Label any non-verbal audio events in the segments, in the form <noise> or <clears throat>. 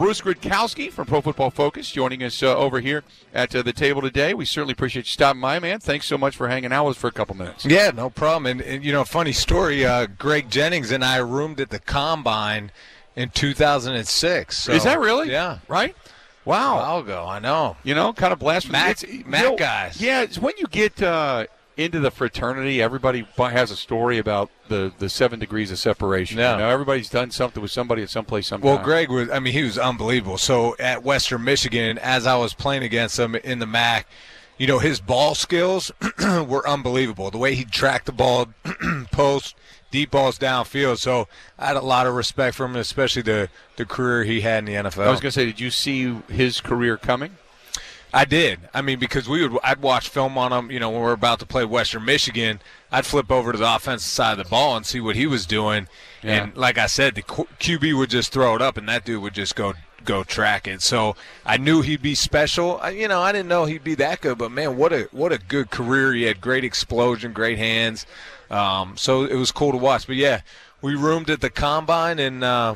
Bruce Gradkowski from Pro Football Focus joining us uh, over here at uh, the table today. We certainly appreciate you stopping by, man. Thanks so much for hanging out with us for a couple minutes. Yeah, no problem. And, and you know, funny story. Uh, Greg Jennings and I roomed at the combine in 2006. So, Is that really? Yeah. Right. Wow. A while ago, I know. You know, kind of blasphemy. It's- MAC you know, guys. Yeah, it's when you get uh, into the fraternity, everybody has a story about the, the seven degrees of separation. Yeah. You know, everybody's done something with somebody at some place sometime. Well, Greg was, I mean, he was unbelievable. So at Western Michigan, as I was playing against him in the MAC, you know, his ball skills <clears throat> were unbelievable. The way he tracked the ball, <clears throat> post, deep balls downfield. So I had a lot of respect for him, especially the, the career he had in the NFL. I was going to say, did you see his career coming? I did. I mean, because we would, I'd watch film on him. You know, when we are about to play Western Michigan, I'd flip over to the offensive side of the ball and see what he was doing. Yeah. And like I said, the QB would just throw it up, and that dude would just go go track it. So I knew he'd be special. I, you know, I didn't know he'd be that good, but man, what a what a good career. He had great explosion, great hands. Um, so it was cool to watch. But yeah, we roomed at the combine and. Uh,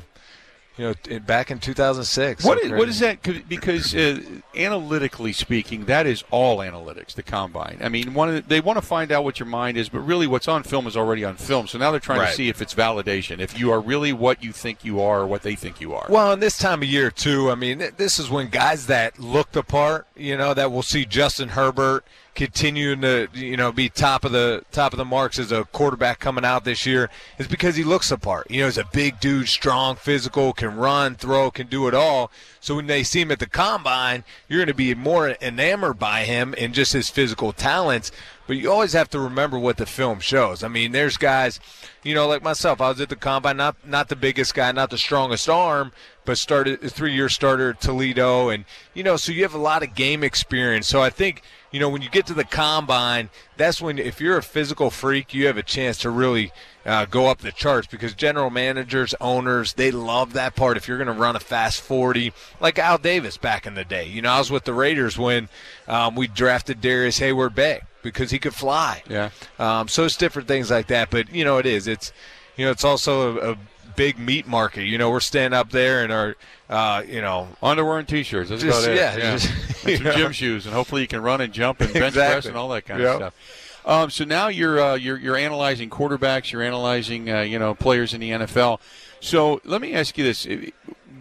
you know, t- back in 2006. What So is, what is that? 'Cause- Because uh, analytically speaking, that is all analytics. The combine. I mean, one the, they want to find out what your mind is, but really, what's on film is already on film. So now they're trying to see if it's validation, if you are really what you think you are, or what they think you are. Well, in this time of year too, I mean, this is when guys that look the part, you know, that will see Justin Herbert continuing to, you know, be top of the top of the marks as a quarterback coming out this year is because he looks the part. You know, he's a big dude, strong, physical, can run, throw, can do it all. So when they see him at the combine, you're going to be more enamored by him and just his physical talents. But you always have to remember what the film shows. I mean, there's guys, you know, like myself. I was at the combine, not not the biggest guy, not the strongest arm, but started a three-year starter at Toledo, and you know, so you have a lot of game experience. So I think you know when you get to the combine, that's when if you're a physical freak, you have a chance to really uh, go up the charts because general managers, owners, they love that part. If you're going to run a fast 40, like Al Davis back in the day, you know, I was with the Raiders when um, we drafted Darrius Heyward-Bey because he could fly. Yeah. Um, so it's different things like that. But you know, it is. It's you know, it's also a, a big meat market. You know, we're standing up there in our, uh, you know, Underwear and t-shirts. That's Just- about it. yeah, yeah. just- <laughs> And some <laughs> know. gym shoes, and hopefully you can run and jump and bench Exactly. press and all that kind Yep. of stuff. Um, so now you're uh, you're you're analyzing quarterbacks. You're analyzing uh, you know players in the NFL. So let me ask you this: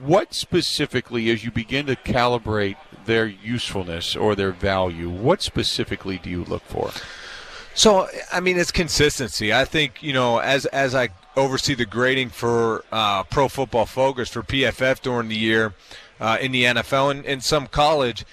What specifically, as you begin to calibrate their usefulness or their value, what specifically do you look for? So I mean, it's consistency. I think you know, as as I oversee the grading for uh, Pro Football Focus for PFF during the year uh, in the NFL and, and some college,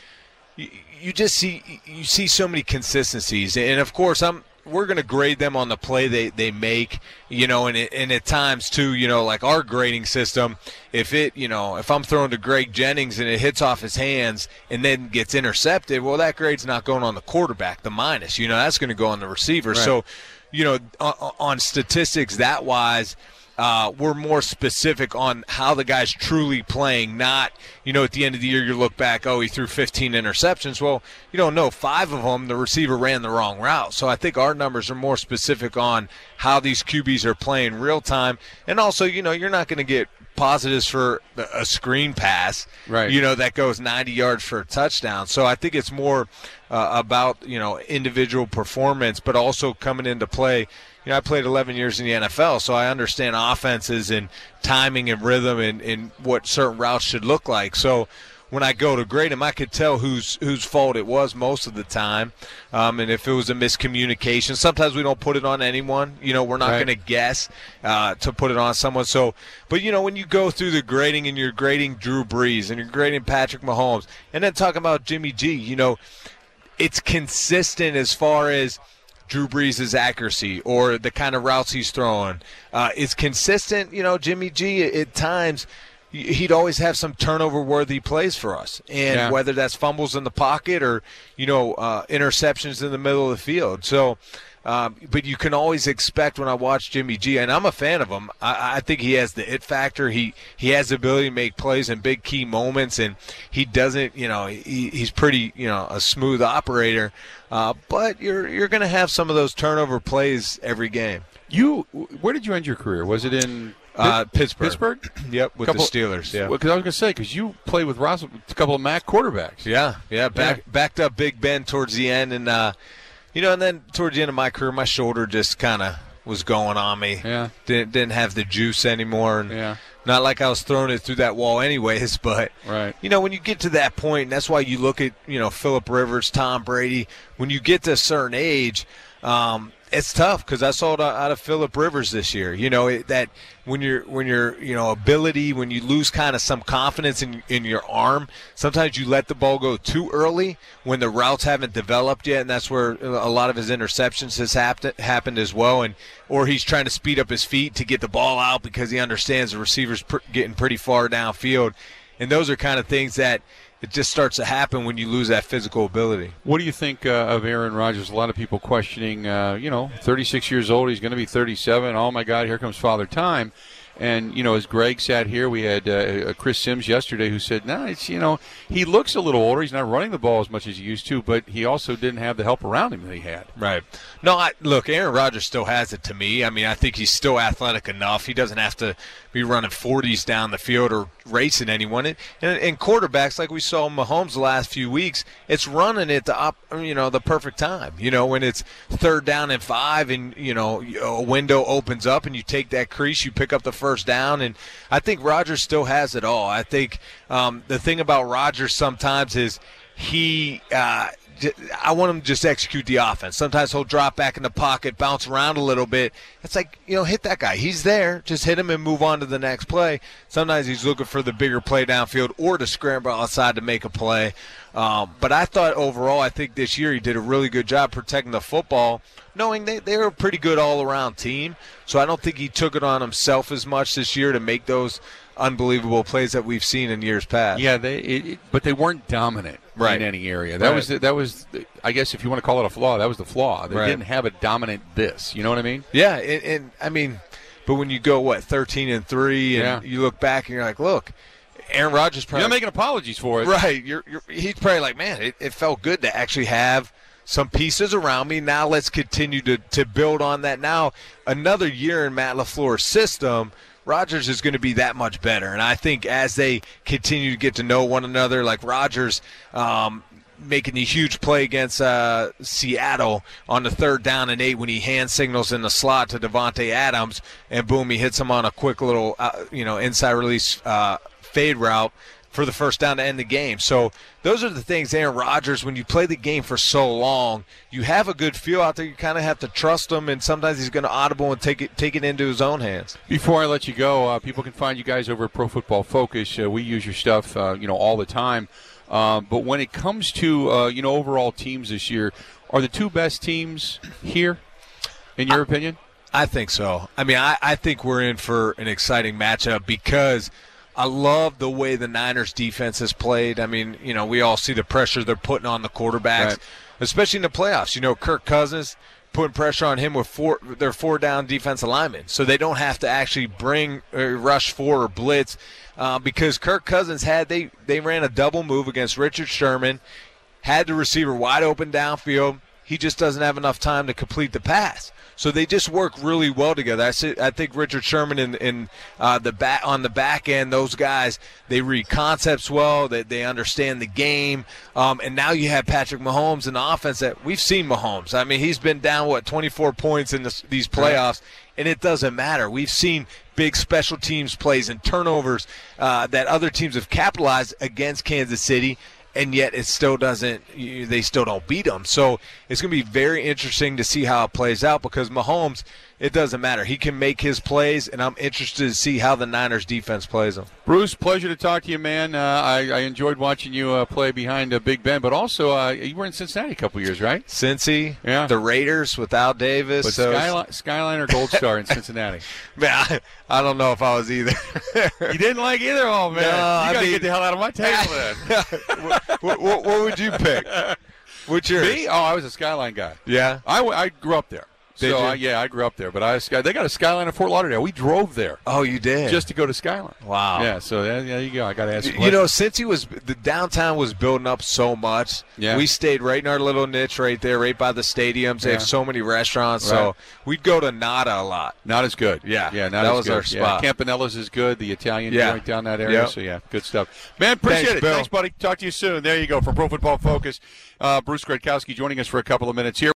you, you just see you see so many consistencies, and of course, I'm we're going to grade them on the play they, they make, you know, and it, and at times too, you know, like our grading system, if it, you know, if I'm throwing to Greg Jennings and it hits off his hands and then gets intercepted, well, that grade's not going on the quarterback, the minus, you know, that's going to go on the receiver. So, you know, on, on statistics that wise, uh, we're more specific on how the guy's truly playing, not, you know, at the end of the year you look back, oh, he threw 15 interceptions. Well, you don't know. Five of them, the receiver ran the wrong route. So I think our numbers are more specific on how these QBs are playing real time. And also, you know, you're not going to get positives for a screen pass, Right. You know, that goes 90 yards for a touchdown. So I think it's more uh, about, you know, individual performance, but also coming into play you know, I played 11 years in the NFL, so I understand offenses and timing and rhythm and, and what certain routes should look like. So when I go to grade him, I could tell whose whose fault it was most of the time, um, and if it was a miscommunication. Sometimes we don't put it on anyone. You know, we're not Right. going to guess uh, to put it on someone. So, but you know, when you go through the grading and you're grading Drew Brees and you're grading Patrick Mahomes, and then talking about Jimmy G, you know, it's consistent as far as Drew Brees' accuracy or the kind of routes he's throwing. Uh, it's consistent. You know, Jimmy G at times he'd always have some turnover worthy plays for us, and Yeah. whether that's fumbles in the pocket or you know uh, interceptions in the middle of the field. So. Um, but you can always expect when I watch Jimmy G, and I'm a fan of him. I, I think he has the it factor. He he has the ability to make plays in big key moments, and he doesn't. You know, he, he's pretty. You know, a smooth operator. Uh, but you're you're going to have some of those turnover plays every game. You, where did you end your career? Was it in Uh, Pittsburgh. Pittsburgh. Yep, with Couple- the Steelers. Yeah. Because I was going to say, because you played with Ross, a couple of MAC quarterbacks. Yeah, yeah, back backed up Big Ben towards the end, and uh, you know, and then towards the end of my career, my shoulder just kind of was going on me. Yeah. didn't didn't have the juice anymore, and Yeah. not like I was throwing it through that wall, anyways. <laughs> But Right. you know, when you get to that point, and that's why you look at you know Philip Rivers, Tom Brady. When you get to a certain age, um, it's tough because I saw it out of Philip Rivers this year. You know it, that when you're when you're you know ability when you lose kind of some confidence in in your arm, sometimes you let the ball go too early when the routes haven't developed yet, and that's where a lot of his interceptions has happened happened as well. And or he's trying to speed up his feet to get the ball out because he understands the receiver's pr- getting pretty far downfield, and those are kind of things that it just starts to happen when you lose that physical ability. What do you think uh, of Aaron Rodgers? A lot of people questioning, uh, you know, 36 years old. He's going to be 37. Oh, my God, here comes Father Time. And, you know, as Greg sat here, we had uh, Chris Sims yesterday who said, no, it's, you know, he looks a little older. He's not running the ball as much as he used to, but he also didn't have the help around him that he had. Right. No, I, look, Aaron Rodgers still has it to me. I mean, I think he's still athletic enough. He doesn't have to be running 40s down the field or racing anyone. And, and, quarterbacks, like we saw Mahomes the last few weeks, it's running at the op, you know the perfect time. You know, when it's third down and five, and you know a window opens up, and you take that crease, you pick up the first down, and I think Rodgers still has it all. I think um, the thing about Rodgers sometimes is he. Uh, I want him to just execute the offense. Sometimes he'll drop back in the pocket, bounce around a little bit. It's like, you know, hit that guy. He's there. Just hit him and move on to the next play. Sometimes he's looking for the bigger play downfield or to scramble outside to make a play. Um, but I thought overall, I think this year he did a really good job protecting the football, knowing they, they were a pretty good all around team. So I don't think he took it on himself as much this year to make those unbelievable plays that we've seen in years past. Yeah, they, it- but they weren't dominant Right. in any area. That Right. was the, that was, the, I guess, if you want to call it a flaw, that was the flaw. They Right. didn't have a dominant this. You know what I mean? Yeah, and, and I mean, but when you go what thirteen and three, and Yeah. you look back and you're like, look, Aaron Rodgers You're probably making apologies for it. right. You're, you're he's probably like, man, it, it felt good to actually have some pieces around me. Now let's continue to to build on that. Now another year in Matt LaFleur's system. Rodgers is going to be that much better, and I think as they continue to get to know one another, like Rodgers, um, making the huge play against uh, Seattle on the third down and eight when he hand signals in the slot to Davante Adams, and boom, he hits him on a quick little, uh, you know, inside release uh, fade route for the first down to end the game. So those are the things, Aaron Rodgers. When you play the game for so long, you have a good feel out there. You kind of have to trust him, and sometimes he's going to audible and take it take it into his own hands. Before I let you go, uh, people can find you guys over at Pro Football Focus. Uh, we use your stuff, uh, you know, all the time. Uh, but when it comes to uh, you know overall teams this year, are the two best teams here, in your opinion? I think so. I mean, I, I think we're in for an exciting matchup because I love the way the Niners defense has played. I mean, you know, we all see the pressure they're putting on the quarterbacks, Right. especially in the playoffs. You know, Kirk Cousins putting pressure on him with four their four down defensive linemen, so they don't have to actually bring uh, rush four or blitz uh, because Kirk Cousins had they they ran a double move against Richard Sherman, had the receiver wide open downfield. He just doesn't have enough time to complete the pass. So they just work really well together. I, see, I think Richard Sherman and, and uh, the back on the back end, those guys, they read concepts well. They, they understand the game. Um, and now you have Patrick Mahomes in the offense that we've seen Mahomes. I mean, he's been down what 24 points in this, these playoffs, and it doesn't matter. We've seen big special teams plays and turnovers uh, that other teams have capitalized against Kansas City and yet it still doesn't you- they still don't beat them. So it's going to be very interesting to see how it plays out because Mahomes it doesn't matter he can make his plays and I'm interested to see how the Niners defense plays them Bruce, pleasure to talk to you, man. Uh, I, I enjoyed watching you uh, play behind uh, Big Ben, but also uh, you were in Cincinnati a couple years, right? Cincy Yeah. the Raiders without Davis But so Skyline, Skyline or Gold Star in Cincinnati? <laughs> man, I, I don't know if I was either You didn't like either of them, man. No, you I gotta mean- get the hell out of my table then. <laughs> what, what, what would you pick what's yours Me? Oh, I was a Skyline guy. yeah I, I grew up there. Did so? I, yeah, I grew up there, but I they got a skyline in Fort Lauderdale. We drove there Oh, you did. just to go to Skyline. Wow. Yeah, so there, there you go. I got to ask you. you know, since he was the downtown was building up so much, Yeah. we stayed right in our little niche right there, right by the stadiums. They have so many restaurants, Right. so we'd go to Nada a lot. Not as good. Yeah, yeah, not that as was good. our spot. Yeah, Campanella's is good. The Italian Yeah. joint down that area. Yep. So yeah, good stuff. Man, appreciate Thanks, it. Bill. Thanks, buddy. Talk to you soon. There you go from Pro Football Focus. Uh, Bruce Gradkowski joining us for a couple of minutes here.